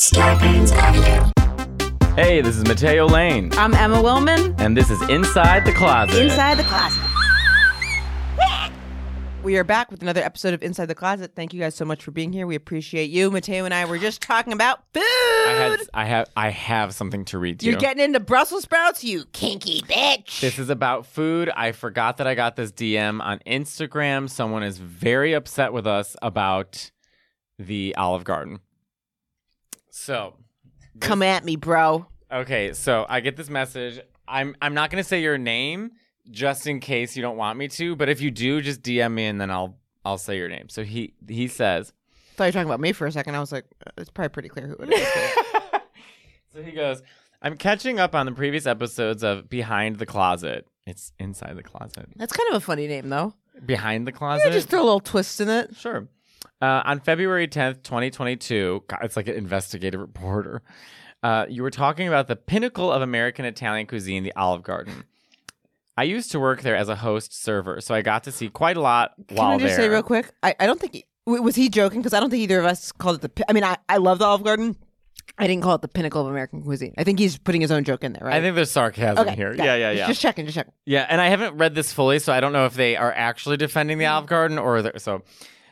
Scarpins Avenue. Hey, this is Matteo Lane, I'm Emma Willmann. and this is Inside the Closet. Inside the Closet. We are back with another episode of Inside the Closet. Thank you guys so much for being here. We appreciate you. Matteo and I were just talking about food. I had, I have, I have something to read to you. You're you. getting into Brussels sprouts, you kinky bitch. this is about food. I forgot that I got this DM on Instagram. Someone is very upset with us about the Olive Garden. So, Come at me, bro. okay, so I get this message. I'm, I'm not gonna say your name just in case you don't want me to, but if you do, just DM me and then I'll, I'll say your name. So he, he says. thought you were talking about me for a second. I was like, uh, it's probably pretty clear who it is. So he goes, I'm catching up on the previous episodes of Behind the Closet. It's inside the closet. That's kind of a funny name, though. Behind the Yeah, closet? just throw a little twist in it. sure. Uh, on February 10th, 2022, God, it's like an investigative reporter. Uh, you were talking about the pinnacle of American Italian cuisine, the Olive Garden. I used to work there as a host server, so I got to see quite a lot Can while I just there. say real quick? I, I don't think he, was he joking because I don't think either of us called it the. I mean, I, I love the Olive Garden. I didn't call it the pinnacle of American cuisine. I think he's putting his own joke in there, right? I think there's sarcasm okay, here. Yeah, it. yeah, yeah. Just checking, just checking. Yeah, and I haven't read this fully, so I don't know if they are actually defending the Olive Garden or so.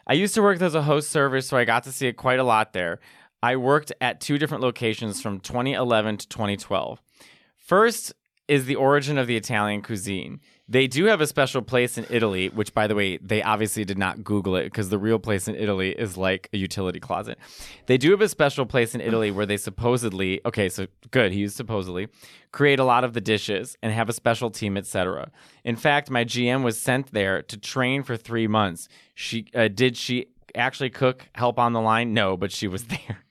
I used to work as a host server, so I got to see it quite a lot there. I worked at two different locations from 2011 to 2012. First is the origin of the Italian cuisine. They do have a special place in Italy, which, by the way, they obviously did not Google it because the real place in Italy is like a utility closet. They do have a special place in Italy where they supposedly, okay, so good, he used supposedly, create a lot of the dishes and have a special team, etc. In fact, my GM was sent there to train for three months. She uh, did she actually cook, help on the line? No, but she was there.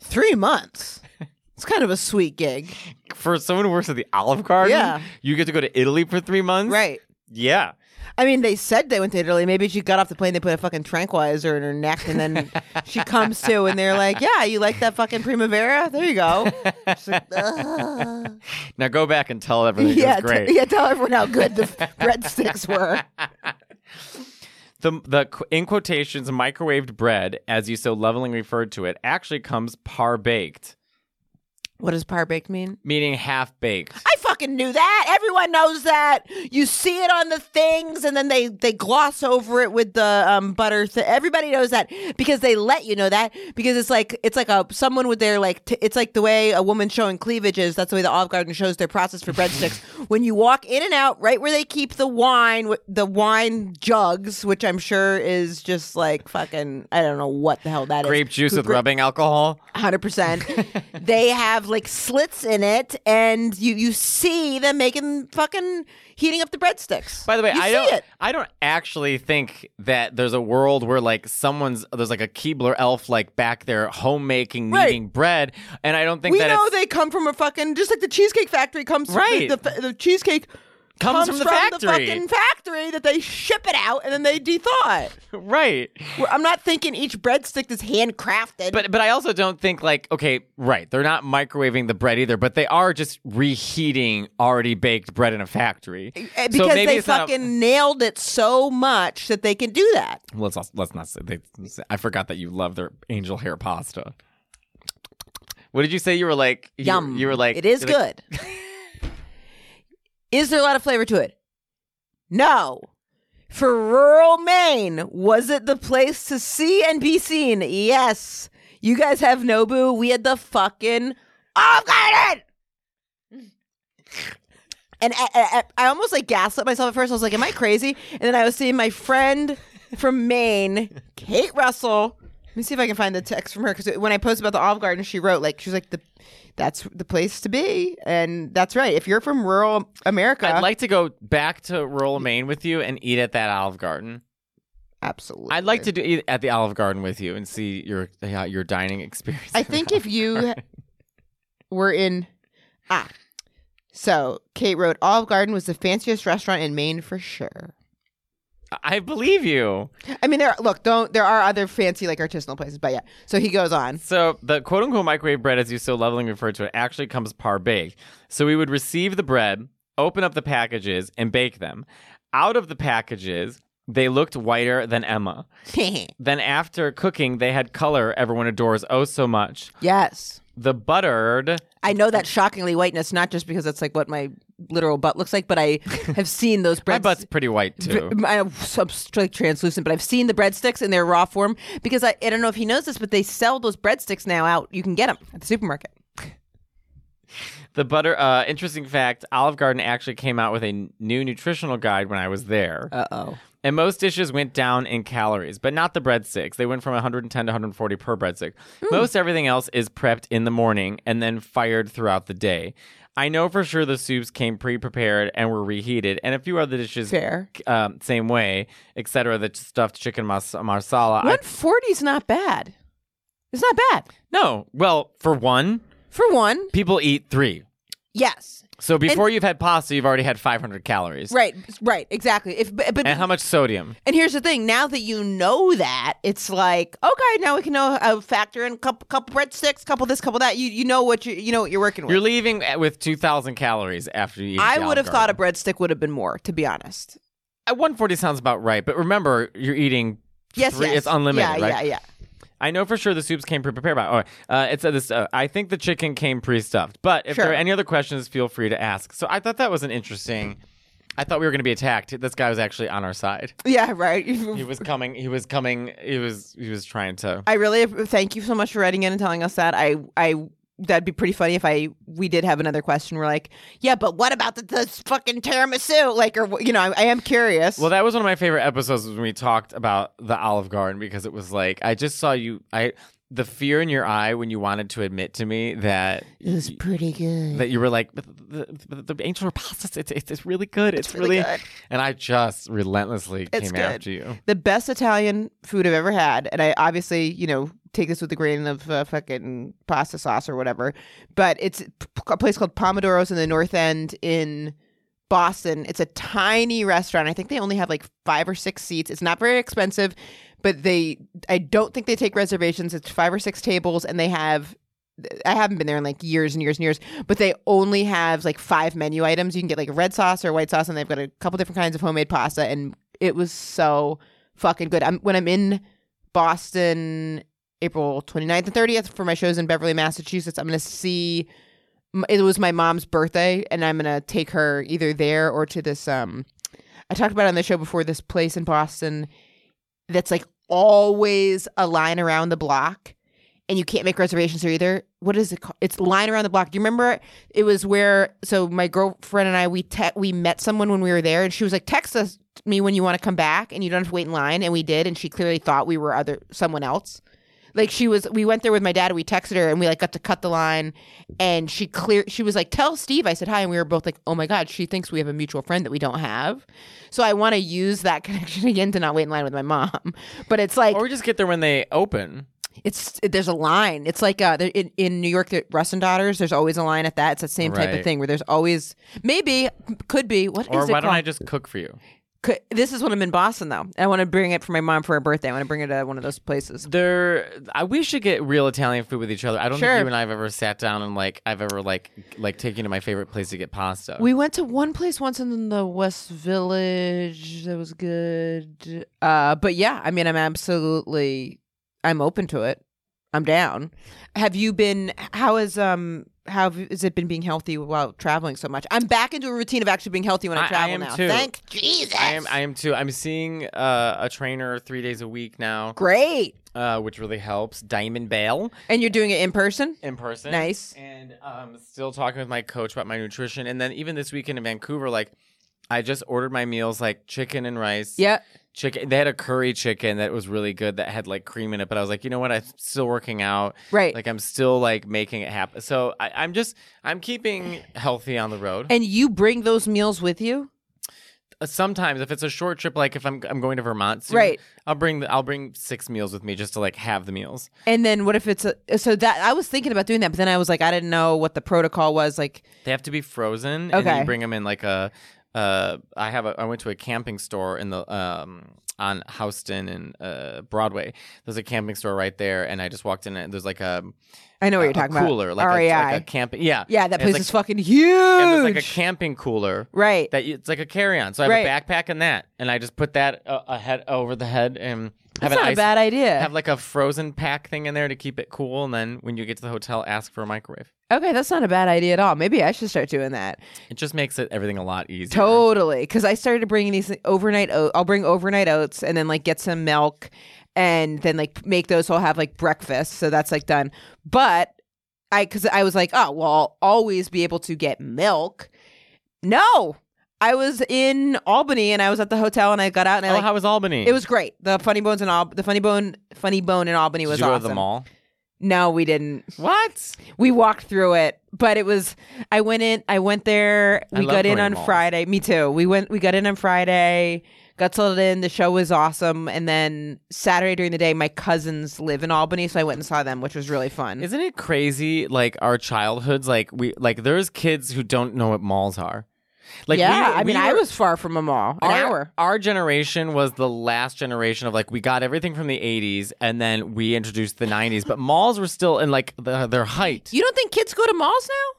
Three months. It's kind of a sweet gig, For someone who works at the Olive Garden, Yeah. you get to go to Italy for three months, right? Yeah. I mean, they said they went to Italy. Maybe she got off the plane, they put a fucking tranquilizer in her neck, and then she comes to, and they're like, "Yeah, you like that fucking Primavera? There you go." She's like, "Ugh." Now go back and tell everything yeah, was great. t- yeah. Tell everyone how good the breadsticks were. The the qu- in quotations microwaved bread, as you so lovingly referred to it, actually comes par baked, What does par baked mean? meaning half baked. I fucking knew that. Everyone knows that. You see it on the things, and then they they gloss over it with the um, butter. Th- Everybody knows that because they let you know that because it's like it's like a someone with their like t- it's like the way a woman showing cleavage is. That's the way the Olive Garden shows their process for breadsticks. when you walk in and out, right where they keep the wine, wi- the wine jugs, which I'm sure is just like fucking I don't know what the hell that is. Grape juice with Gra- rubbing alcohol. hundred percent. They have like slits in it, and you you see them making fucking heating up the breadsticks. By the way, You I don't. It. I don't actually think that there's a world where like someone's there's like a Keebler elf like back there homemaking Right. kneading bread, and I don't think We that know they come from a fucking just like the cheesecake factory comes Right. The, the, the cheesecake Comes from the factory. fucking factory that they ship it out and then they de-thaw it. right. I'm not thinking each breadstick is handcrafted. But but I also don't think like okay, right. They're not microwaving the bread either, but they are just reheating already baked bread in a factory. Eh, So because maybe they not a- fucking nailed it so much that they can do that. let's also, let's not say they, I forgot that you love their angel hair pasta. What did you say? You were like you, Yum. You were like it is you're like- good. is there a lot of flavor to it? No. For rural Maine, was it the place to see and be seen? Yes. You guys have Nobu. We had the fucking Olive Garden. And I, I, I almost like gaslit myself at first. I was like, "Am I crazy?" And then I was seeing my friend from Maine, Kate Russell. Let me see if I can find the text from her because when I posted about the Olive Garden, she wrote like she was like the that's the place to be, and that's right. If you're from rural America, I'd like to go back to rural Maine with you and eat at that Olive Garden. absolutely. I'd like to do eat at the Olive Garden with you and see your yeah, your dining experience. I think if you were in ah, so Kate wrote Olive Garden was the fanciest restaurant in Maine for sure. I believe you. I mean, there look don't there are other fancy like artisanal places, but yeah. So he goes on. So the quote unquote microwave bread, as you so lovingly referred to it, actually comes par baked. So we would receive the bread, open up the packages, and bake them. Out of the packages, They looked whiter than Emma. Then after cooking, they had color everyone adores oh so much. yes. The buttered I know that shockingly whiteness, not just because it's like what my literal butt looks like, but I have seen those breadsticks. my butt's pretty white too. I'm so like translucent, but I've seen the breadsticks in their raw form because I, I don't know if he knows this, but they sell those breadsticks now out. You can get them at the supermarket. The butter uh interesting fact, Olive Garden actually came out with a new nutritional guide when I was there. Uh oh. And most dishes went down in calories, but not the breadsticks. They went from 110 to 140 per breadstick. Most everything else is prepped in the morning and then fired throughout the day. I know for sure the soups came pre-prepared and were reheated, and a few other dishes Fair. um, same way, etc. The stuffed chicken mas- marsala. One forty is not bad. It's not bad no, well, for one, for one. people eat three. Yes. So before you've had pasta, you've already had 500 calories. Right. Right. Exactly. If but, but And how much sodium? And here's the thing: now that you know that, it's like okay, now we can know uh, factor in a couple, couple breadsticks, couple this, couple that. You you know what you you know what you're working with. You're leaving with 2,000 calories after you eat. I would have thought a breadstick would have been more, to be honest. At 140 sounds about right, but remember, you're eating. Yes, three, yes. It's unlimited, Yeah, right? yeah, yeah. I know for sure the soups came pre-prepared. By oh, uh, it said this. Uh, I think the chicken came pre-stuffed. But if Sure. there are any other questions, feel free to ask. So I thought that was an interesting. I thought we were going to be attacked. This guy was actually on our side. Yeah, right. He was coming. He was coming. He was. He was trying to. I really thank you so much for writing in and telling us that. I I that'd be pretty funny if I we did have another question. We're like, yeah, but what about the, the fucking tiramisu? Like, or you know, I, I am curious. Well, that was one of my favorite episodes when we talked about the Olive Garden because it was like I just saw you. I the fear in your eye when you wanted to admit to me that it was pretty good. that you were like "But the, the, the angel pastas. It's, it's it's really good. It's, really really, good. and I just relentlessly It's came good. after you. the best Italian food I've ever had, and I obviously, you know, take this with a grain of uh, fucking pasta sauce or whatever. But it's a place called Pomodoros in the North End in Boston. It's a tiny restaurant. I think they only have like five or six seats. It's not very expensive, but they, I don't think they take reservations. It's five or six tables, and they have. I haven't been there in like years and years and years, but they only have like five menu items. You can get like red sauce or white sauce, and they've got a couple different kinds of homemade pasta, and it was so fucking good. I'm when I'm in Boston April 29th and 30th for my shows in Beverly, Massachusetts. I'm going to see it was my mom's birthday and I'm going to take her either there or to this um I talked about on the show before this place in Boston that's like always a line around the block and you can't make reservations there either. What is it called? It's line around the block. Do you remember it was where so my girlfriend and I we te- we met someone when we were there and she was like text us me when you want to come back and you don't have to wait in line and we did and she clearly thought we were other someone else. Like she was we went there with my dad and we texted her and we like got to cut the line and she clear she was like tell Steve I said hi and we were both like oh my god she thinks we have a mutual friend that we don't have. So I want to use that connection again to not wait in line with my mom. But it's like Or we just get there when they open. it's there's a line. It's like uh, in, in New York, the Russ and Daughters. There's always a line at that. It's the same type of thing where there's always maybe could be what is Or it why don't called? I just cook for you? Could, this is when I'm in Boston though. I want to bring it for my mom for her birthday. I want to bring her to one of those places. There, I, we should get real Italian food with each other. I don't Sure. think you and I have ever sat down and like I've ever like like taken you to my favorite place to get pasta. We went to one place once in the West Village. That was good. Uh, but yeah, I mean, I'm absolutely, I'm open to it. I'm down. Have you been? How is um? How has it been being healthy while traveling so much? I'm back into a routine of actually being healthy when I I- I travel am now. too. Thank Jesus. I am. I am too. I'm seeing uh, a trainer three days a week now, Great. uh, which really helps. Diamond Bale And you're doing it in person. in person. Nice. And um, still talking with my coach about my nutrition. And then even this weekend in Vancouver, like I just ordered my meals like chicken and rice. Yeah. Chicken. They had a curry chicken that was really good that had like cream in it. But I was like, you know what? I'm still working out. Right. Like I'm still like making it happen. So I, I'm just I'm keeping healthy on the road. and you bring those meals with you. Uh, Sometimes if it's a short trip, like if I'm I'm going to Vermont, soon, Right. I'll bring the, I'll bring six meals with me just to like have the meals. And then what if it's a so that I was thinking about doing that, but then I was like, I didn't know what the protocol was. Like, They have to be frozen. And Okay. you bring them in like a. Uh, I have a. I went to a camping store in the um on Houston and uh, Broadway. There's a camping store right there, and I just walked in and there's like a I know what a- you're talking a cooler, about. like a, like a camping. Yeah, yeah, that And place like- is fucking huge. And there's like a camping cooler right. that you, it's like a carry-on. So I have Right. a backpack and that, and I just put that uh, ahead over the head and have That's an not ice a bad idea. have like a frozen pack thing in there to keep it cool, and then when you get to the hotel, ask for a microwave. okay, that's not a bad idea at all. Maybe I should start doing that. It just makes it everything a lot easier. Totally, because I started bringing these overnight. oat I'll bring overnight oats and then like get some milk, and then like make those. So I'll have like breakfast. So that's like done. But I, because I was like, oh well, I'll always be able to get milk. No, I was in Albany and I was at the hotel and I got out and I Oh, like how was Albany? it was great. The funny bones in Al- the funny bone funny bone in Albany Did was you go awesome. to the mall? No, we didn't. What? We walked through it, but it was. I went in. I went there. We got in on. Friday. Me too. We went. We got in on Friday. Got settled in. The show was awesome. And then Saturday during the day, my cousins live in Albany, so I went and saw them, which was really fun. Isn't it crazy? Like our childhoods, like we like there's kids who don't know what malls are. Like we- yeah, I we mean, I was far from a mall. An our, hour. Our generation was the last generation of like we got everything from the 80s and then we introduced the 90s, but malls were still in like the, their height. You don't think kids go to malls now?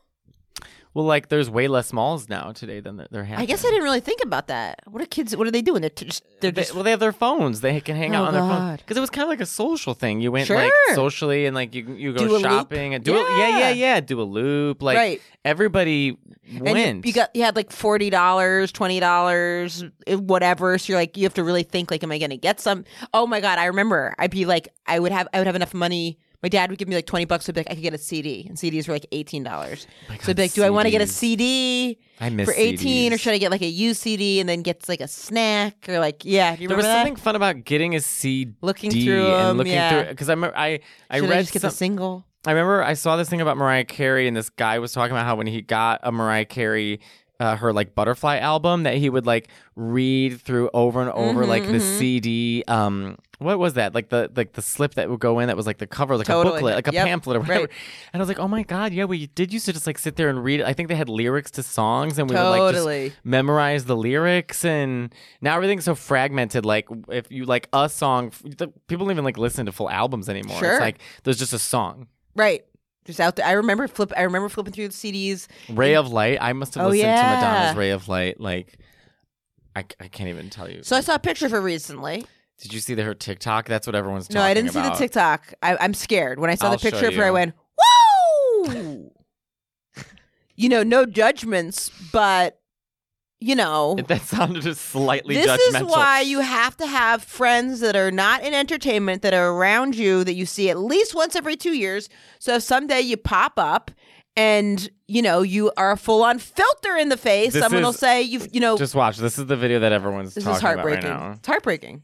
Well, like there's way less malls now today than there, have. I guess I didn't really think about that. What are kids? What are they doing? They're t- just. They're They- well, they have their phones. They can hang Oh, out on their phone because it was kind of like a social thing. You went like socially and like you you go a loop? shopping and do a, yeah Yeah. yeah yeah do a loop like Right. everybody and you- went. you, got you had like forty dollars, twenty dollars, eh, whatever. So you're like, you have to really think like, am I going to get some? Oh my god, I remember. I'd be like, I would have, I would have enough money. My dad would give me like twenty bucks. So I'd be like, I could get a CD, and CDs were like eighteen dollars. Oh my So I'd be like, do I want to get a CD I miss for eighteen, or should I get like a used CD and then get like a snack or like, yeah, There was that? something fun about getting a CD Looking through and looking yeah. through because I remember I I Should read I just get some, the single? I remember I saw this thing about Mariah Carey, and this guy was talking about how when he got a Mariah Carey, uh, her like Butterfly album, that he would like read through over and over, Mhm, like the mhm. CD. Um, what was that? Like the like the slip that would go in that was like the cover, like a booklet, like a Yep. pamphlet or whatever. Right. And I was like, oh my god, yeah, we did used to just like sit there and read. it. I think they had lyrics to songs, and we would like just memorize the lyrics and now everything's so fragmented like if you like a song people don't even like listen to full albums anymore Sure. it's like there's just a song right. Just out there. I remember flip. I remember flipping through the CDs. ray of light i must have Oh, listened to madonna's ray of light like I, I can't even tell you So I saw a picture of her recently. did you see the, her tiktok that's what everyone's talking No, I didn't see the TikTok. I, I'm scared. When I saw I'll the picture of her, I went, "Whoa!" you know, no judgments, but you know, that sounded just slightly this judgmental is why you have to have friends that are not in entertainment that are around you that you see at least once every two years. So if someday you pop up. And you know you are a full-on filter in the face. This Someone will say you've you know just watch this is the video that everyone's this talking is heartbreaking. about right now It's heartbreaking.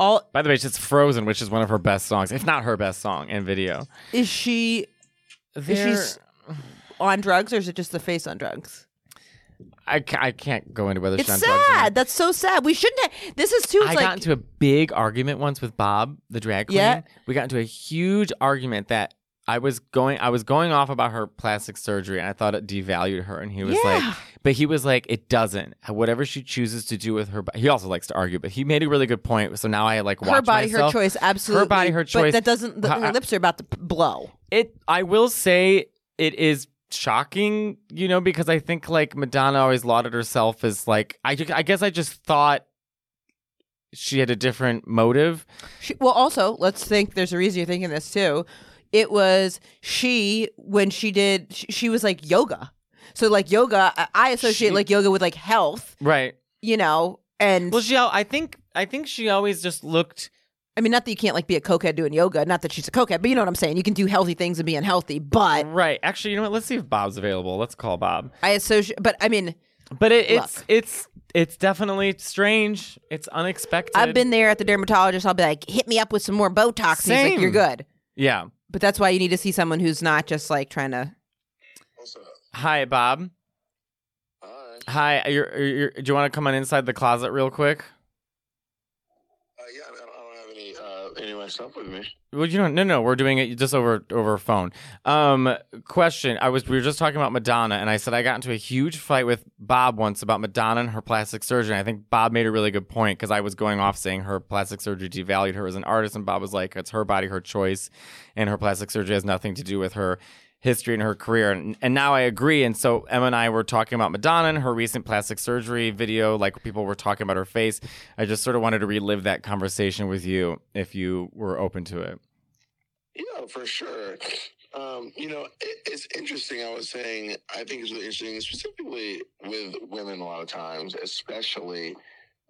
All by the way it's frozen which is one of her best songs if not her best song and video is she They're- she's- on drugs or is it just the face on drugs? I, ca- I can't go into whether It's she's on drugs or not. sad. That's so sad. We shouldn't. Have, this is too. It's I like got into a big argument once with Bob, the drag queen. Yeah. We got into a huge argument that I was going I was going off about her plastic surgery and I thought it devalued her and he was Yeah. like but he was like it doesn't. Whatever she chooses to do with her he also likes to argue, but he made a really good point. So now I like watch her body, myself. her choice. Absolutely, Her body, her choice. But that doesn't. The, How- her lips are about to p- blow. It I will say it is shocking, you know, because I think like Madonna always lauded herself as like I I guess I just thought she had a different motive. She, well, also, let's think. There's a reason you're thinking this too. It was she when she did. She, she was like yoga. So like yoga, I- I associate She- like yoga with like health. Right. You know, and Well, she. I think. I think she always just looked. I mean, not that you can't like be a cokehead doing yoga. Not that she's a cokehead, but you know what I'm saying. You can do healthy things and be unhealthy. But Right. Actually, you know what? Let's see if Bob's available. Let's call Bob. I associate. But I mean, But it, it's Look. it's it's definitely strange. It's unexpected. I've been there at the dermatologist. I'll be like, hit me up with some more Botox. And he's like, Same. you're good. Yeah. But that's why you need to see someone who's not just like trying to. Hi, Bob. Hi. Hi. You're, you're, do you want to come on inside the closet real quick? Uh, yeah, I, mean, I don't- I don't have any Anyway, stop with me. Well, you don't. No, no, we're doing it just over over phone. Um, question. I was we were just talking about Madonna, and I said I got into a huge fight with Bob once about Madonna and her plastic surgery. I think Bob made a really good point because I was going off saying her plastic surgery devalued her as an artist, and Bob was like, "It's her body, her choice, and her plastic surgery has nothing to do with her." History in her career and, and now I agree and so Emma and I were talking about Madonna and her recent plastic surgery video like people were talking about her face I just sort of wanted to relive that conversation with you if you were open to it Yeah, for sure. Um, you know, it, it's interesting. I was saying, I think it's really interesting, specifically with women a lot of times, especially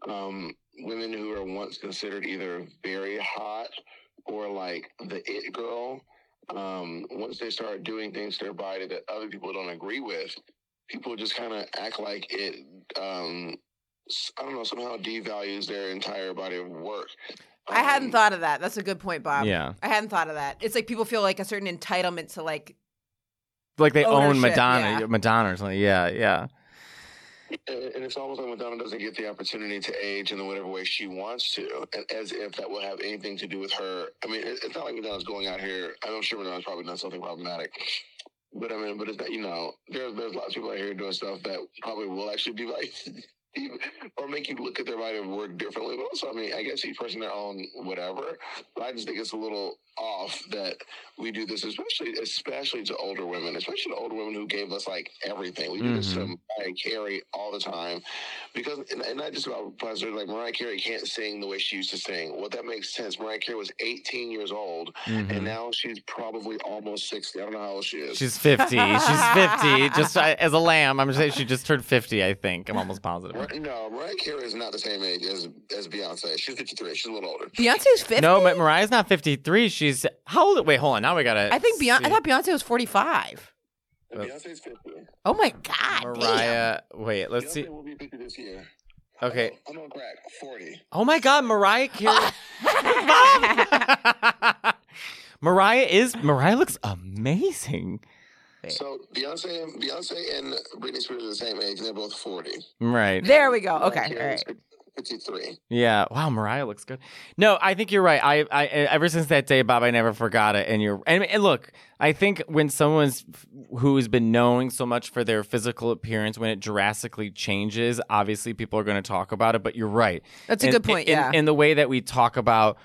um, women who are once considered either very hot or like the it girl. Um, once they start doing things to their body that other people don't agree with, people just kind of act like it. Um, s- I don't know. Somehow devalues their entire body of work. I hadn't Um, thought of that. That's a good point, Bob. yeah I hadn't thought of that. It's like people feel like a certain entitlement to like like they own Madonna yeah. Madonna or something yeah yeah And it's almost like Madonna doesn't get the opportunity to age in whatever way she wants to, and as if that will have anything to do with her. I mean, it's not like Madonna's going out here. I'm sure Madonna's probably done something problematic, but I mean, but it's that you know, there's there's lots of people out here doing stuff that probably will actually be like. Or make you look at their body of work differently. But also, I mean, I guess each person their own whatever. But I just think it's a little off that we do this, especially especially to older women, especially to older women who gave us like everything. We do this to Mhm. Mariah Carey all the time because, and, and not just about plastic, like Mariah Carey can't sing the way she used to sing. Well, that makes sense. Mariah Carey was 18 years old, Mhm. and now she's probably almost 60. I don't know how old she is. she's 50 she's 50 just as a lamb I'm saying she just turned 50 I think I'm almost positive Mar- no, Mariah Carey is not the same age as as Beyonce. She's 53. She's a little older. Beyonce's fifty. no but Mariah's not 53 she's how old wait hold on now we gotta I think Beyonce. I thought Beyonce was forty-five. Uh, Beyonce's 50. Oh my god, damn. Mariah wait let's Beyonce see will be 50 this year. okay Oh, I'm on crack. 40. oh my god Mariah Carey Mariah is Mariah looks amazing. So Beyonce and Beyonce and Britney Spears are the same age, and they're both 40. Right. There we go. Okay, all Carey is right. 53. Yeah. Wow, Mariah looks good. No, I think you're right. I, I ever since that day, Bob, I never forgot it. And you're and, and look, I think when someone's who's been knowing so much for their physical appearance, when it drastically changes, obviously people are going to talk about it. But you're right. That's a In- good point. in, yeah. In the way that we talk about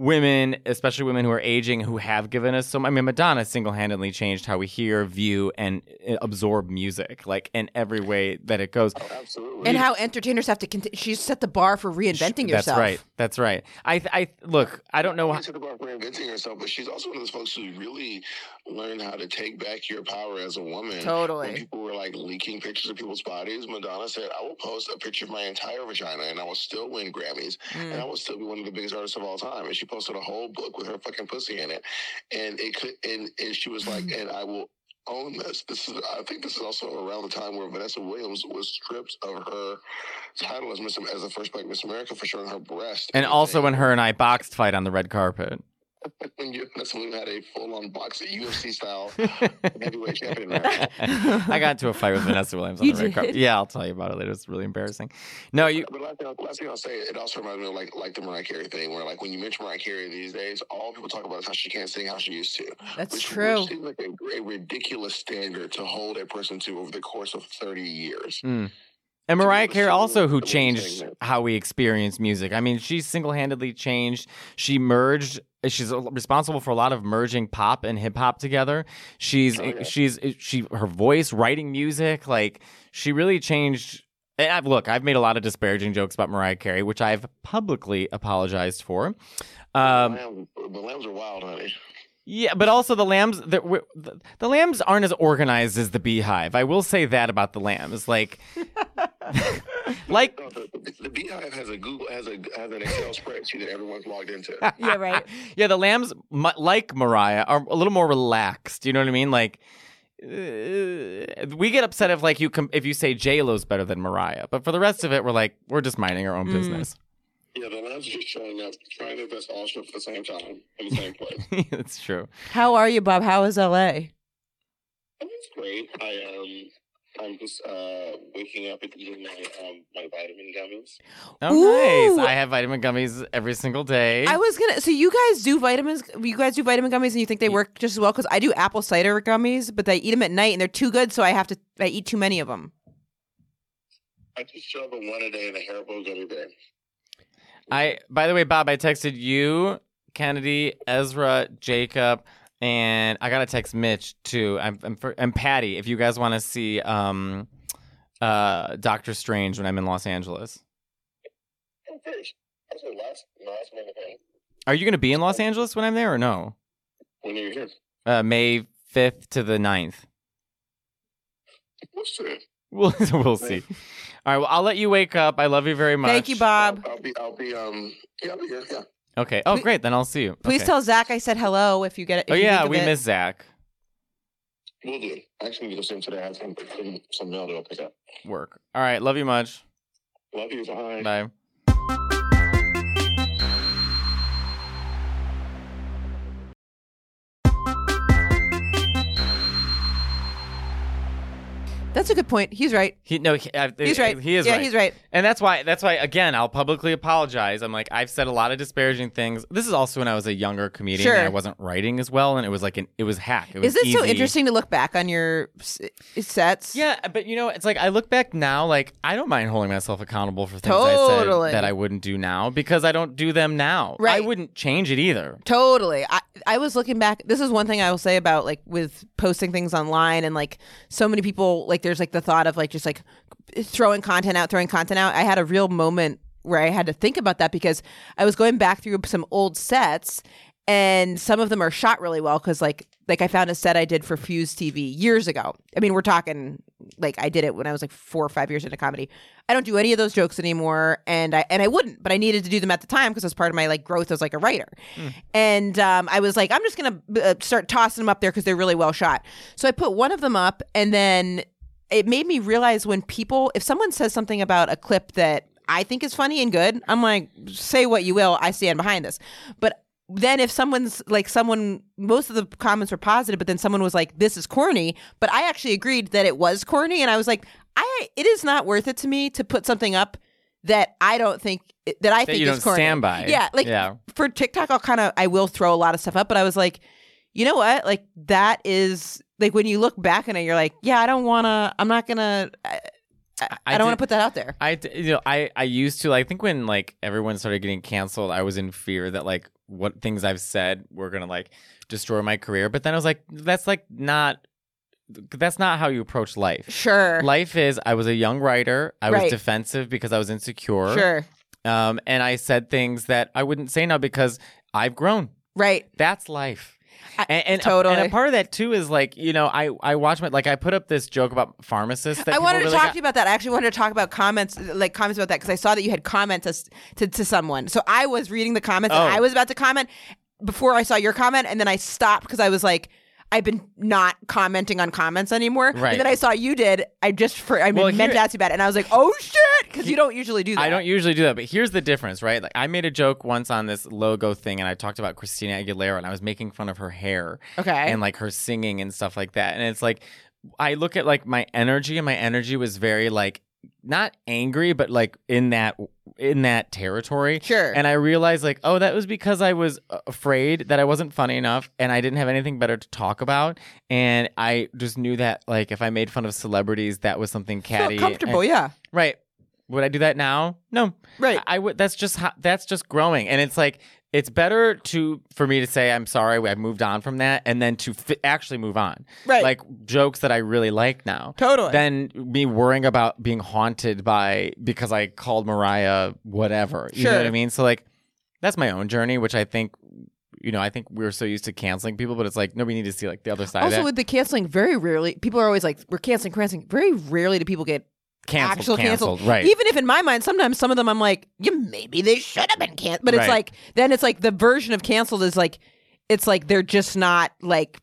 women, especially women who are aging, who have given us so. I mean, Madonna single-handedly changed how we hear, view, and uh, absorb music, like in every way that it goes. Oh, absolutely. and how entertainers have to. Cont- she's set the bar for reinventing That's yourself. That's right. That's right. I, I look. I don't know. How, She's about reinventing herself, but she's also one of those folks who really learned how to take back your power as a woman. Totally. When people were like leaking pictures of people's bodies, Madonna said, I will post a picture of my entire vagina and I will still win Grammys and I Mm. will still be one of the biggest artists of all time. And she posted a whole book with her fucking pussy in it. And it could and, and she was like, mm-hmm. and I will own this. This is I think this is also around the time where Vanessa Williams was stripped of her title as Miss as the first black Miss America for showing her breast. and also saying- when her and I boxed fight on the red carpet. When you Vanessa Williams had a full on boxing UFC style heavyweight champion match. I got into a fight with Vanessa Williams on You the red carpet. Yeah, I'll tell you about it later. It's really embarrassing. No, you. But last thing, I'll- last thing I'll say, it also reminds me of like like the Mariah Carey thing, where like when you mention Mariah Carey these days, all people talk about is how she can't sing how she used to. That's which, true. Which seems like a, a ridiculous standard to hold a person to over the course of thirty years. Mm. And Mariah Carey also, who the way you changed how we experience music. I mean, she single-handedly changed. She merged. She's responsible for a lot of merging pop and hip hop together. She's Oh, yeah. she's she her voice, writing music, like she really changed. And I've, look, I've made a lot of disparaging jokes about Mariah Carey, which I've publicly apologized for. Um, the, lambs, the lambs are wild, honey. Yeah, but also the lambs the, the the lambs aren't as organized as the beehive. I will say that about the lambs. Like like the, the, the Beehive has a Google has a has an Excel spreadsheet that everyone's logged into. Yeah, right. yeah, the lambs like Mariah are a little more relaxed. You know what I mean? Like uh, we get upset if like you com- if you say J Lo's better than Mariah, but for the rest of it, we're like we're just minding our own Mm. business. Yeah, the lab's just showing up, trying their best all show at the same time in the same place. That's true. How are you, Bob? How is LA? It's great. I um I'm just uh, waking up and eating my um, my vitamin gummies. Oh, Ooh. nice. I have vitamin gummies every single day. I was gonna. So you guys do vitamins? You guys do vitamin gummies, and you think they work just as well? Because I do apple cider gummies, but I eat them at night, and they're too good, so I have to. I eat too many of them. I just show up one a day and a Haribo gummy bear. I by the way, Bob, I texted you, Kennedy, Ezra, Jacob, and I gotta text Mitch too. I'm, I'm for, and Patty if you guys want to see um uh Doctor Strange when I'm in Los Angeles. First. I said last, last minute thing. Are you gonna be in Los Angeles when I'm there or no? When are you're here. Uh, May fifth to the 9th. What's today? We'll we'll see. All right, well I'll let you wake up. I love you very much. Thank you, Bob. I'll, I'll be, I'll be, um, yeah, I'll be here. Yeah. Okay. Oh, Please- great. Then I'll see you. Please Okay. tell Zach I said hello if you get it. if Oh you yeah, of we it. miss Zach. We'll do. Actually need to send today. I have some, some, some mail to go pick up. Work. All right. Love you much. Love you. Bye. Bye. That's a good point. He's right. He no, he, I, He's right. He is yeah, right. he's right. And that's why that's why again I'll publicly apologize. I'm like I've said a lot of disparaging things. This is also when I was a younger comedian Sure. and I wasn't writing as well and it was like an it was hack. It was Is it so easy. interesting to look back on your s- eh, sets? Yeah, but you know, it's like I look back now, like I don't mind holding myself accountable for things Totally. I said that I wouldn't do now because I don't do them now. Right. I Right. wouldn't change it either. Totally. I I was looking back. This is one thing I will say about like with posting things online and like so many people like there's like the thought of like just like throwing content out, throwing content out. I had a real moment where I had to think about that because I was going back through some old sets and some of them are shot really well because like like I found a set I did for Fuse TV years ago. I mean, we're talking like I did it when I was like four or five years into comedy. I don't do any of those jokes anymore, and I and I wouldn't, but I needed to do them at the time because it was part of my like growth as like a writer. And um, I was like, I'm just gonna uh, start tossing them up there because they're really well shot. So I put one of them up, and then it made me realize when people, if someone says something about a clip that I think is funny and good, I'm like, say what you will, I stand behind this. But then if someone's like someone most of the comments were positive but then someone was like this is corny but i actually agreed that it was corny and i was like i it is not worth it to me to put something up that i don't think that i That think is corny stand by. yeah like Yeah. for tiktok i'll kind of i will throw a lot of stuff up but i was like you know what like that is like when you look back on it you're like yeah i don't want to i'm not gonna i, I, I don't want to put that out there I you know I I used to I think when like everyone started getting canceled I was in fear that like what things I've said were gonna like destroy my career but then I was like that's like not that's not how you approach life. sure Life is I was a young writer. I was defensive because I was insecure. sure Um and I said things that I wouldn't say now because I've grown. right That's life. And, and, a, totally. and a part of that too is like you know I I watch my like I put up this joke about pharmacists. That I wanted to really talk got- to you about that. I actually wanted to talk about comments, like comments about that, because I saw that you had comments as, to to someone. So I was reading the comments, and Oh. I was about to comment before I saw your comment, and then I stopped because I was like, I've been not commenting on comments anymore. Right. And then I saw you did. I just for I Well, meant here- to ask you about it, and I was like, oh shit, because you don't usually do that. I don't usually do that, but here's the difference, right? Like I made a joke once on this logo thing, and I talked about Christina Aguilera, and I was making fun of her hair Okay. and like her singing and stuff like that. And it's like I look at like my energy, and my energy was very like not angry, but like in that in that territory. Sure. And I realized like, oh, that was because I was uh, afraid that I wasn't funny enough, and I didn't have anything better to talk about, and I just knew that like if I made fun of celebrities, that was something catty. comfortable, and- yeah. Right. Would I do that now? No. Right. I, I would. That's just how. That's just growing, and it's like it's better to for me to say I'm sorry. I've moved on from that, and then to fi- actually move on. Right. Like jokes that I really like now. Totally. Than me worrying about being haunted by because I called Mariah whatever. You know what I mean? So like, that's my own journey, which I think. You know, I think we're so used to canceling people, but it's like nobody need to see like the other side of also, with the canceling, very rarely people are always like, "We're canceling, canceling." Very rarely do people get canceled, actual canceled, canceled. right? Even if in my mind, sometimes some of them I'm like, yeah, maybe they should have been canceled. But it's Right. like then it's like the version of canceled is like it's like they're just not like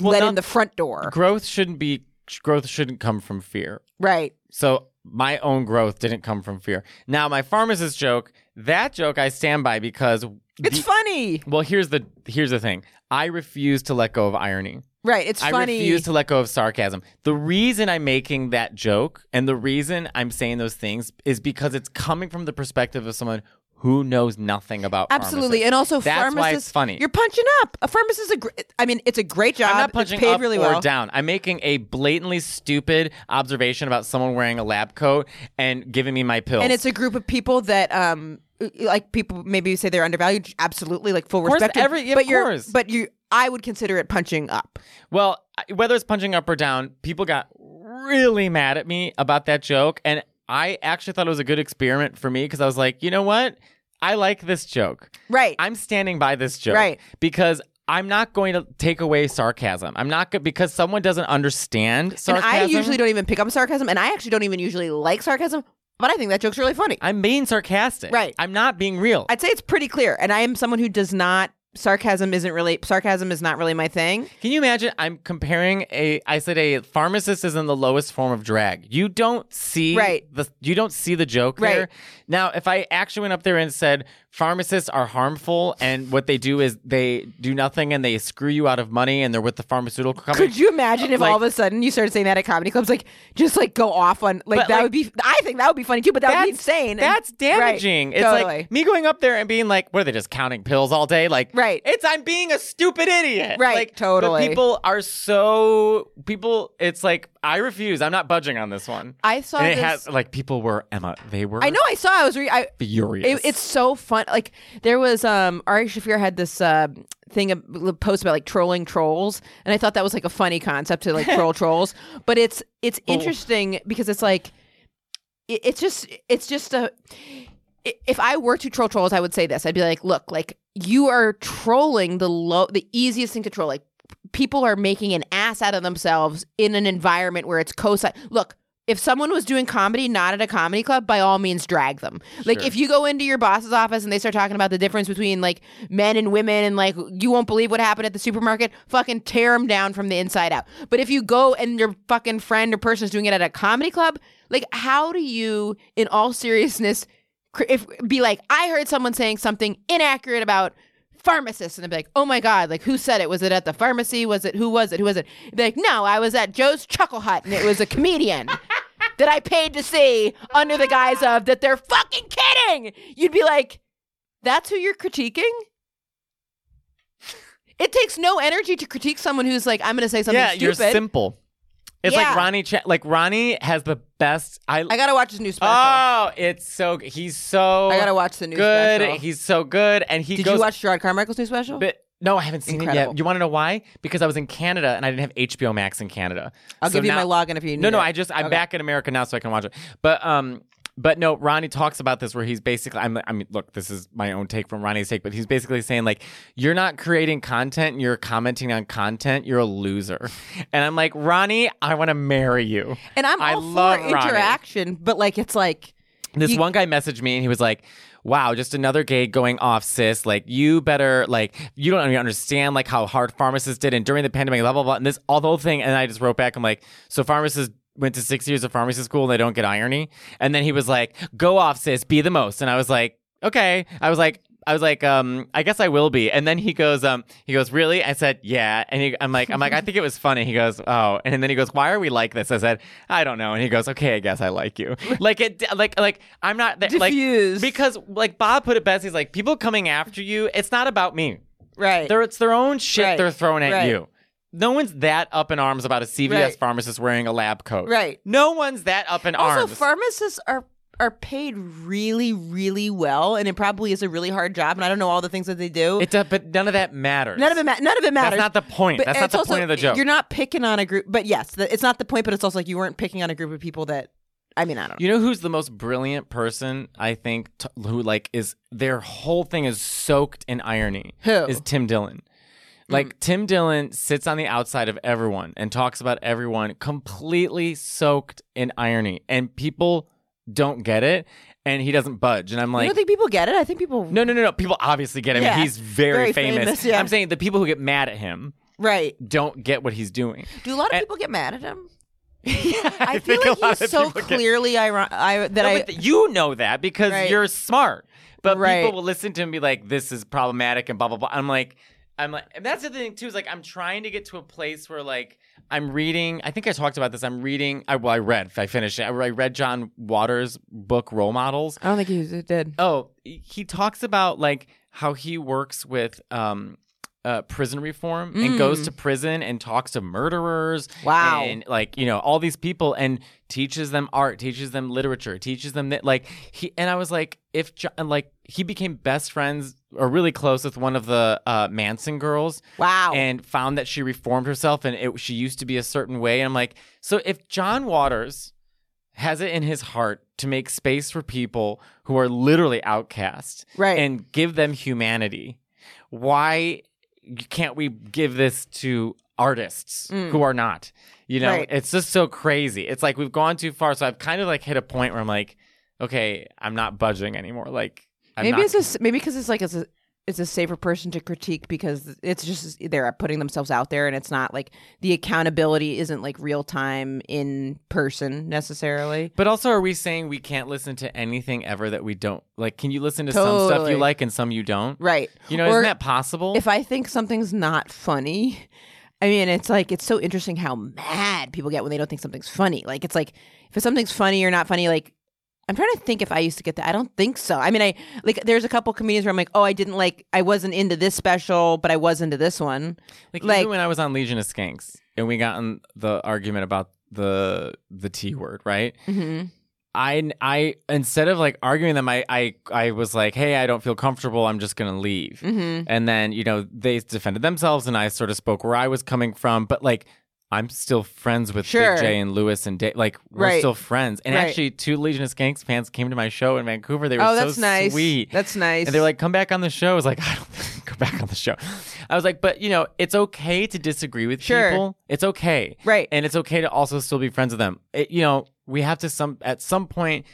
Well, let not- in the front door. growth shouldn't be growth shouldn't come from fear. Right. So my own growth didn't come from fear. Now my pharmacist joke, that joke I stand by because It's the- funny. well, here's the here's the thing. I refuse to let go of irony. Right. It's I funny. refuse to let go of sarcasm. The reason I'm making that joke and the reason I'm saying those things is because it's coming from the perspective of someone who knows nothing about Absolutely, and also That's pharmacists. why it's funny. You're punching up. A pharmacist is a. Gr- I mean, it's a great job. I'm not It's punching paid up really or well. down. I'm making a blatantly stupid observation about someone wearing a lab coat and giving me my pills. And it's a group of people that, um, like people maybe you say they're undervalued. Absolutely, like full course, respect. every- yeah, but of you're, course. but you, I would consider it punching up. Well, whether it's punching up or down, people got really mad at me about that joke. And I actually thought it was a good experiment for me because I was like, you know what? I like this joke. Right. I'm standing by this joke. Right. Because I'm not going to take away sarcasm. I'm not good because someone doesn't understand sarcasm. And I usually don't even pick up sarcasm, and I actually don't even usually like sarcasm. But I think that joke's really funny. I'm being sarcastic. Right. I'm not being real. I'd say it's pretty clear, and I am someone who does not. Sarcasm isn't really sarcasm is not really my thing. Can you imagine? I'm comparing a. I said a pharmacist is in the lowest form of drag. You don't see Right. the. You don't see the joke Right. there. Now, if I actually went up there and said pharmacists are harmful and what they do is they do nothing and they screw you out of money and they're with the pharmaceutical company. Could you imagine if Like- all of a sudden you started saying that at comedy clubs, like just like go off on like that like- would be? I think that would be funny too, but that would be insane. and- That's Right. damaging. It's totally. like me going up there and being like, "What are they just counting pills all day?" Like, Right. It's I'm being a stupid idiot. Right, Like, totally. People are so people. It's like I refuse. I'm not budging on this one. I saw and it this. has like people were Emma. They were. I know. I saw. I was. Re- I, furious. it, it's so fun. Like there was um Ari Shaffir had this uh, thing a post about like trolling trolls, and I thought that was like a funny concept to like troll trolls. But it's it's Oh. interesting because it's like it, it's just it's just a If I were to troll trolls, I would say this. I'd be like, look, like you are trolling the low, the easiest thing to troll. Like people are making an ass out of themselves in an environment where it's co Look, if someone was doing comedy not at a comedy club, by all means drag them. Like if you go into your boss's office and they start talking about the difference between like men and women and like you won't believe what happened at the supermarket, fucking tear them down from the inside out. But if you go and your fucking friend or person is doing it at a comedy club, like how do you in all seriousness if be like I heard someone saying something inaccurate about pharmacists and I'd be like, oh my God, like who said it? Was it at the pharmacy? Was it who was it? Who was it? Be like, no, I was at Joe's Chuckle Hut and it was a comedian that I paid to see under the guise of that they're fucking kidding. You'd be like, that's who you're critiquing? It takes no energy to critique someone who's like, I'm gonna say something yeah, stupid. you're simple. It's Yeah. like Ronny. Ch- like Ronny has the best. I. I gotta watch his new special. oh, it's so. He's so. I gotta watch the new good. special. He's so good, and he Did goes. you watch Jerrod Carmichael's new special? But no, I haven't seen it yet. You want to know why? Because I was in Canada and I didn't have HBO Max in Canada. I'll So give you now- my login if you need No, no, it. I just I'm Okay. back in America now, so I can watch it. But um, but no, Ronny talks about this where he's basically I'm I mean, look, this is my own take from Ronny's take, but he's basically saying like you're not creating content, you're commenting on content, you're a loser. And I'm like, Ronny, I want to marry you. And I'm I all love for Ronnie. interaction, but like it's like This You- one guy messaged me and he was like, "Wow, just another gay going off, sis. Like you better like you don't even understand like how hard pharmacists did and during the pandemic, blah blah blah." And this all the whole thing, and I just wrote back, I'm like, "So pharmacists." Went to six years of pharmacy school and they don't get irony. And then he was like, "Go off, sis, be the most." And I was like, "Okay." I was like, I was like, um, I guess I will be. And then he goes, um, he goes, really? I said, yeah. And he, I'm like, I'm like, I think it was funny. He goes, oh. And then he goes, why are we like this? I said, I don't know. And he goes, okay, I guess I like you. like it, like, like I'm not th- like because like Bob put it best. He's like, people coming after you. It's not about me. right. They're it's their own shit Right. they're throwing at Right. you. No one's that up in arms about a CVS Right. pharmacist wearing a lab coat. Right. No one's that up in arms. also, arms. pharmacists are are paid really, really well, and it probably is a really hard job. And I don't know all the things that they do. it does, but none of that matters. none of it. Ma- none of it matters. That's not the point. But That's not the also- point of the joke. You're not picking on a group, but yes, it's not the point. But it's also like you weren't picking on a group of people that. I mean, I don't know. You know who's the most brilliant person I think t- who like is their whole thing is soaked in irony. Who? Is Tim Dillon? Like mm. Tim Dillon sits on the outside of everyone and talks about everyone completely soaked in irony, and people don't get it, and he doesn't budge. And I'm like, you don't think people get it? I think people. no, no, no, no. People obviously get him. Yeah. He's very, Very famous. famous, yeah. I'm saying the people who get mad at him Right. don't get what he's doing. Do a lot of And- people get mad at him? yeah, I, feel think a like he's so people get- clearly iron- I that No, I. you know that because Right. you're smart. But Right. people will listen to him and be like, "This is problematic," and blah blah blah. I'm like, I'm like, and that's the thing too. Is like I'm trying to get to a place where like I'm reading. I think I talked about this. I'm reading. I well, I read. I finished it. I read John Waters' book Role Models. I don't think he did. Oh, he talks about like how he works with um uh, prison reform and goes Mm. to prison and talks to murderers. Wow. And like, you know, all these people and teaches them art, teaches them literature, teaches them that like he and I was like, if Jo- and, like he became best friends or really close with one of the uh, Manson girls Wow. and found that she reformed herself and it, she used to be a certain way. And I'm like, so if John Waters has it in his heart to make space for people who are literally outcast Right. and give them humanity, why can't we give this to artists Mm. who are not? You know, Right. it's just so crazy. It's like we've gone too far. So I've kind of like hit a point where I'm like, okay, I'm not budging anymore. Like, I'm maybe not it's s maybe because it's like it's a it's a safer person to critique because it's just they're putting themselves out there and it's not like the accountability isn't like real time in person necessarily. But also, are we saying we can't listen to anything ever that we don't like? Can you listen to some stuff you like and some you don't? Right. You know, Or isn't that possible? if I think something's not funny, I mean, it's like it's so interesting how mad people get when they don't think something's funny. Like it's like if something's funny or not funny, like I'm trying to think if I used to get that. I don't think so. I mean, I like there's a couple comedians where I'm like, oh, I didn't like, I wasn't into this special, but I was into this one. like, like- even when I was on Legion of Skanks and we got in the argument about the the T word, right? Mm-hmm. I I instead of like arguing them, I I I was like, hey, I don't feel comfortable. I'm just gonna leave. Mm-hmm. And then you know they defended themselves, and I sort of spoke where I was coming from. But like, I'm still friends with Sure. Big Jay and Luis and Dave. Like, we're Right. still friends. And Right. actually, two Legion of Skanks fans came to my show in Vancouver. They were Oh, so that's nice. sweet. That's nice. And they're like, come back on the show. I was like, I don't go back on the show. I was like, but you know, it's okay to disagree with Sure. people. It's okay. right. And it's okay to also still be friends with them. It, you know, we have to some at some point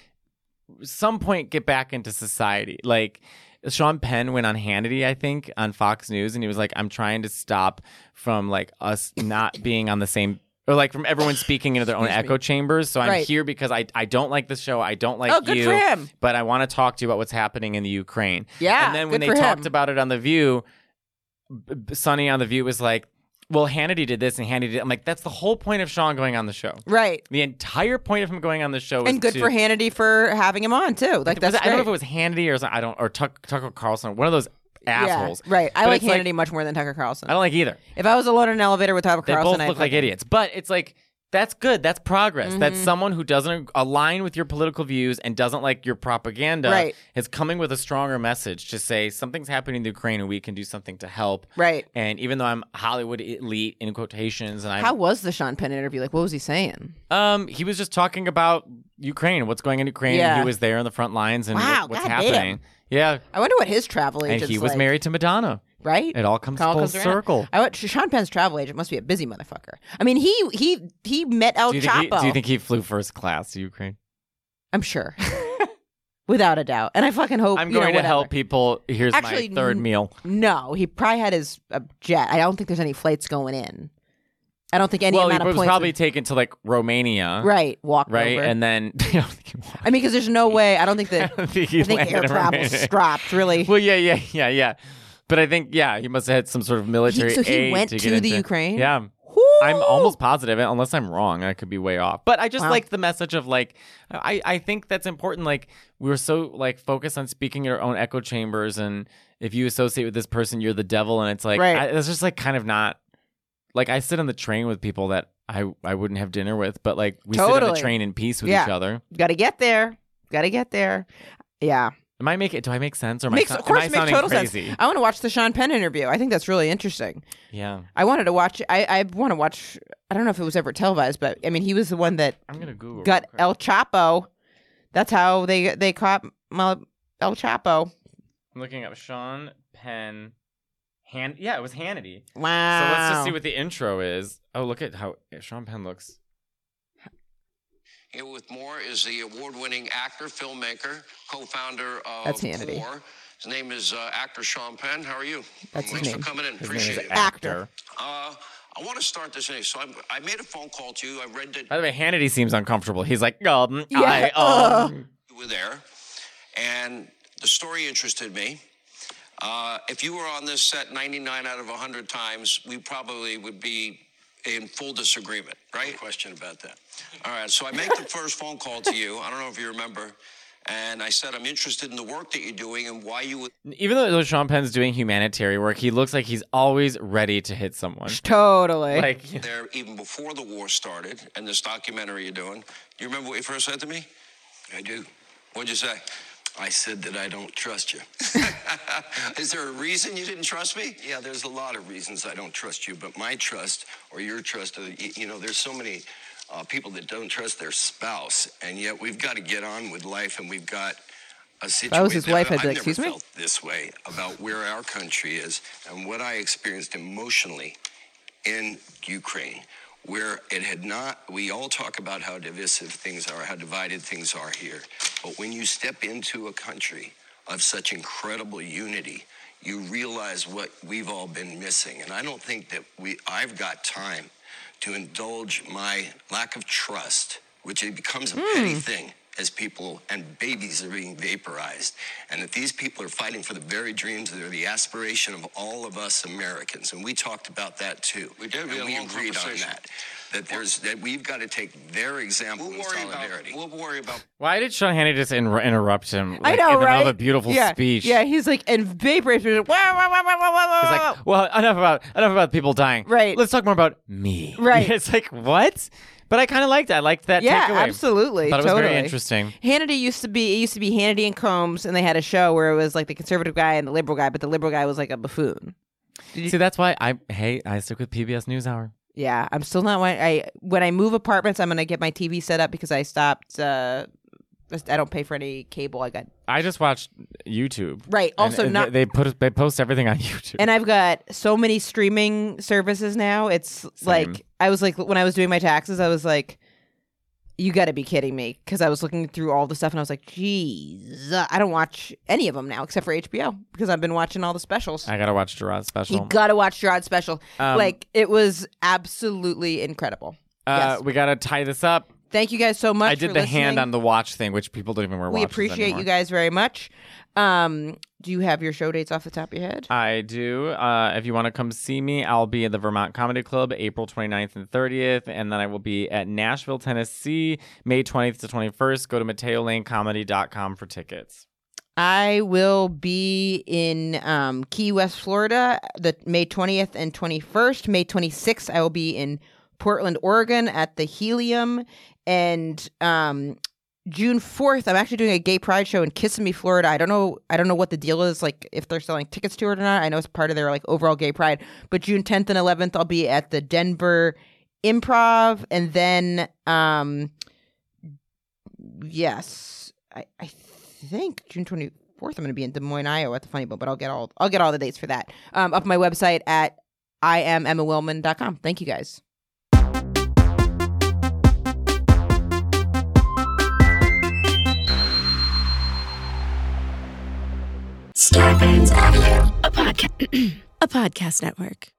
some point get back into society. Like Sean Penn went on Hannity, I think, on Fox News, and he was like, I'm trying to stop from like us not being on the same or like from everyone speaking into their own Excuse me. echo chambers. So I'm Right. here because I, I don't like the show. I don't like oh, good you for him. but I want to talk to you about what's happening in the Ukraine. Yeah. And then when good they for talked him. about it on The View, B- Sunny on The View was like, well, Hannity did this and Hannity did. I'm like, that's the whole point of Sean going on the show. right. The entire point of him going on the show And good to, for Hannity for having him on too. Like that's I don't know if it was Hannity or I don't or Tuck, Tucker Carlson, one of those assholes. Yeah, right. I But like it's like- Hannity much more than Tucker Carlson. I don't like either. If I was alone in an elevator with Tucker They Carlson, both I'd look like idiots. But it's like that's good. That's progress. That's Mhm. someone who doesn't align with your political views and doesn't like your propaganda. Right. Is coming with a stronger message to say something's happening in the Ukraine and we can do something to help. Right. And even though I'm Hollywood elite in quotations, and I'm How was the Sean Penn interview? Like, what was he saying? um, he was just talking about Ukraine, what's going on in Ukraine. Yeah. He was there on the front lines and Wow, what- what's goddamn. happening. Yeah, I wonder what his travel and he was like, married to Madonna. Right? It all comes All full comes around. circle. I went. Sean Penn's travel agent must be a busy motherfucker. I mean, he he he met El Do you, think he, Chapo. do you think he flew first class to Ukraine? I'm sure, without a doubt. And I fucking hope I'm you know, going to help people. Here's Actually, my third n- meal. No, he probably had his uh, jet. I don't think there's any flights going in. I don't think any well, he amount of was points. probably would- taken to like Romania, right, walk right? over. And then I don't think he walked. I mean, because there's no way. I don't think I that. don't think I think air travel stopped. Really. Well, yeah, yeah, yeah, yeah. But I think yeah, he must have had some sort of military He- so he aid went to, to, the into- Ukraine. Yeah! I'm almost positive, unless I'm wrong. I could be way off. But I just Wow. like the message of like, I, I think that's important. Like we were so like focused on speaking in our own echo chambers, and if you associate with this person, you're the devil, and it's like Right. I, it's just like kind of not. Like I sit on the train with people that I I wouldn't have dinner with, but like we sit on the train in peace with Yeah. each other. Got to get there. Got to get there. Yeah. Am I making? Do I make sense or am Makes, I, of course, am I it makes total crazy? sense. I want to watch the Sean Penn interview. I think that's really interesting. Yeah, I wanted to watch. I I want to watch. I don't know if it was ever televised, but I mean, he was the one that I'm gonna Google. got. El Chapo. That's how they they caught El Chapo. I'm looking up Sean Penn. Han- yeah, it was Hannity. Wow. So let's just see what the intro is. Oh, look at how Sean Penn looks. Here with more is the award-winning actor, filmmaker, co-founder of That's Hannity. CORE. His name is uh, actor Sean Penn. How are you? That's his Thanks name. for coming in. His Appreciate name is it. Actor. Uh, I want to start this thing. So I'm, I made a phone call to you. I read that By the way, Hannity seems uncomfortable. He's like, um, Yeah, I, um. you were there, and the story interested me. Uh, if you were on this set 99 out of 100 times, we probably would be in full disagreement, right? No question about that. All right, so I make the first phone call to you. I don't know if you remember. And I said, I'm interested in the work that you're doing and why you would. Even though Sean Penn's doing humanitarian work, he looks like he's always ready to hit someone. Totally. Like, there even before the war started and this documentary you're doing. You remember what you first said to me? I do. What'd you say? I said that I don't trust you. Is there a reason you didn't trust me? Yeah, there's a lot of reasons I don't trust you, but my trust or your trust, uh, you know, there's so many uh, people that don't trust their spouse, and yet we've got to get on with life, and we've got a situation. his wife had I've to- never excuse me? felt this way about where our country is and what I experienced emotionally in Ukraine, where it had not, we all talk about how divisive things are, how divided things are here. But when you step into a country of such incredible unity, you realize what we've all been missing. And I don't think that we, I've got time to indulge my lack of trust, which it becomes a petty hmm. thing as people and babies are being vaporized. And that these people are fighting for the very dreams that are the aspiration of all of us Americans. And we talked about that too. We did. We And a we long agreed on that. That there's that we've got to take their example We'll in worry about. solidarity. We'll worry about. why did Sean Hannity just in- interrupt him? I like, know, in the middle right? of a beautiful yeah. speech. Yeah, he's like, and vaporize. Wow, wow, wow, wow, wow, wow, He's like, well, enough about enough about people dying. Right. Let's talk more about me. Right. it's like what? But I kind of liked it. I liked that yeah, takeaway. absolutely. Thought it was totally. very interesting. Hannity used to be it used to be Hannity and Colmes, and they had a show where it was like the conservative guy and the liberal guy, but the liberal guy was like a buffoon. See, that's why I hey I stick with PBS NewsHour. Yeah, I'm still not. when I when I move apartments, I'm gonna get my TV set up because I stopped. uh I don't pay for any cable. I got I just watched YouTube. right. And, Also, uh, not they, they put they post everything on YouTube. and I've got so many streaming services now. It's like I was like when I was doing my taxes, I was like, "You got to be kidding me!" Because I was looking through all the stuff and I was like, "Jeez, uh, I don't watch any of them now except for HBO because I've been watching all the specials." I gotta watch Jerrod's special. you got to watch Jerrod's special. Um, like it was absolutely incredible. uh, yes. We gotta tie this up. Thank you guys so much. I did the hand on the watch thing, which people don't even wear. We appreciate anymore. you guys very much. Um, do you have your show dates off the top of your head? I do. Uh, if you want to come see me, I'll be at the Vermont Comedy Club April 29th and 30th. And then I will be at Nashville, Tennessee, May 20th to 21st. Go to MatteoLaneComedy.com for tickets. I will be in um, Key West, Florida, the May 20th and 21st. May 26th, I will be in Portland, Oregon, at the Helium, and um, June 4th, I'm actually doing a gay pride show in Kissimmee, Florida. I don't know, I don't know what the deal is, like if they're selling tickets to it or not. I know it's part of their like overall gay pride. But June 10th and 11th, I'll be at the Denver Improv, and then um, yes, I, I think June 24th I'm going to be in Des Moines, Iowa at the Funny Bone, but I'll get all I'll get all the dates for that. Um, up my website at iamemmawillmann.com. Thank you guys. Starburns Audio, a podcast, a podcast network.